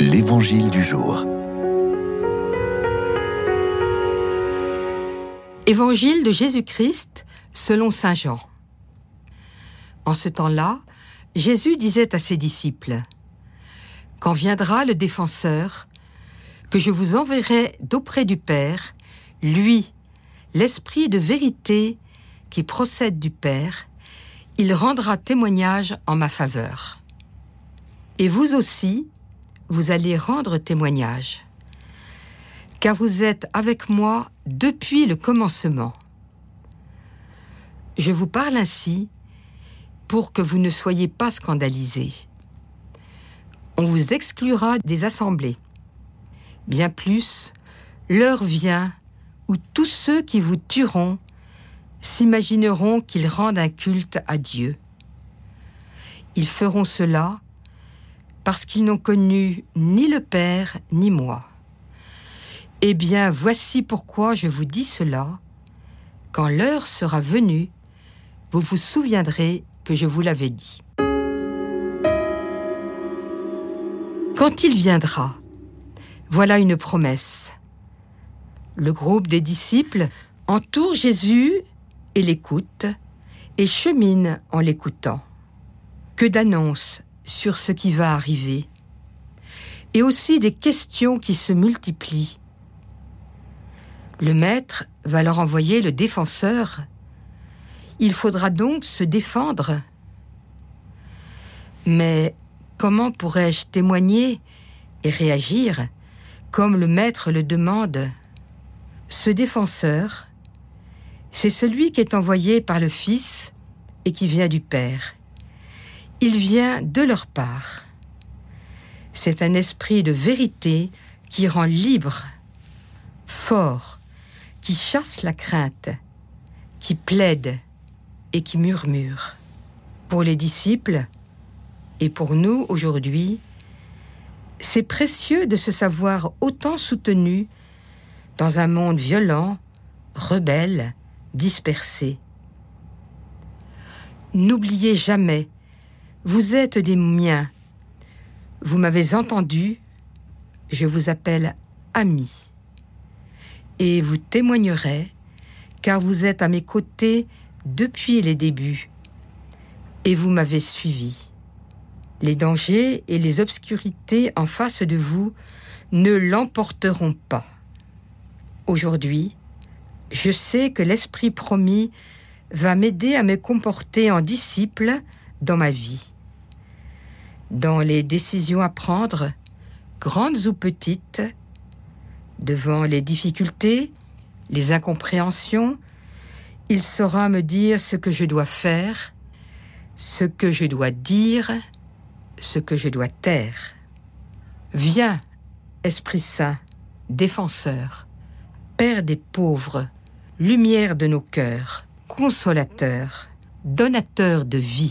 L'Évangile du jour. Évangile de Jésus-Christ selon Saint Jean. En ce temps-là, Jésus disait à ses disciples, Quand viendra le défenseur, que je vous enverrai d'auprès du Père, lui, l'Esprit de vérité qui procède du Père, il rendra témoignage en ma faveur. Et vous aussi, vous allez rendre témoignage, car vous êtes avec moi depuis le commencement. Je vous parle ainsi pour que vous ne soyez pas scandalisés. On vous exclura des assemblées. Bien plus, l'heure vient où tous ceux qui vous tueront s'imagineront qu'ils rendent un culte à Dieu. Ils feront cela parce qu'ils n'ont connu ni le Père ni moi. Eh bien, voici pourquoi je vous dis cela. Quand l'heure sera venue, vous vous souviendrez que je vous l'avais dit. Quand il viendra, voilà une promesse. Le groupe des disciples entoure Jésus et l'écoute et chemine en l'écoutant. Que d'annonces sur ce qui va arriver, et aussi des questions qui se multiplient. Le maître va leur envoyer le défenseur. Il faudra donc se défendre. Mais comment pourrais-je témoigner et réagir comme le maître le demande? Ce défenseur, c'est celui qui est envoyé par le Fils et qui vient du Père il vient de leur part. C'est un esprit de vérité qui rend libre, fort, qui chasse la crainte, qui plaide et qui murmure. Pour les disciples et pour nous aujourd'hui, c'est précieux de se savoir autant soutenu dans un monde violent, rebelle, dispersé. N'oubliez jamais vous êtes des miens. Vous m'avez entendu. Je vous appelle ami. Et vous témoignerez, car vous êtes à mes côtés depuis les débuts. Et vous m'avez suivi. Les dangers et les obscurités en face de vous ne l'emporteront pas. Aujourd'hui, je sais que l'Esprit promis va m'aider à me comporter en disciple dans ma vie dans les décisions à prendre, grandes ou petites, devant les difficultés, les incompréhensions, il saura me dire ce que je dois faire, ce que je dois dire, ce que je dois taire. Viens, Esprit Saint, défenseur, Père des pauvres, lumière de nos cœurs, consolateur, donateur de vie.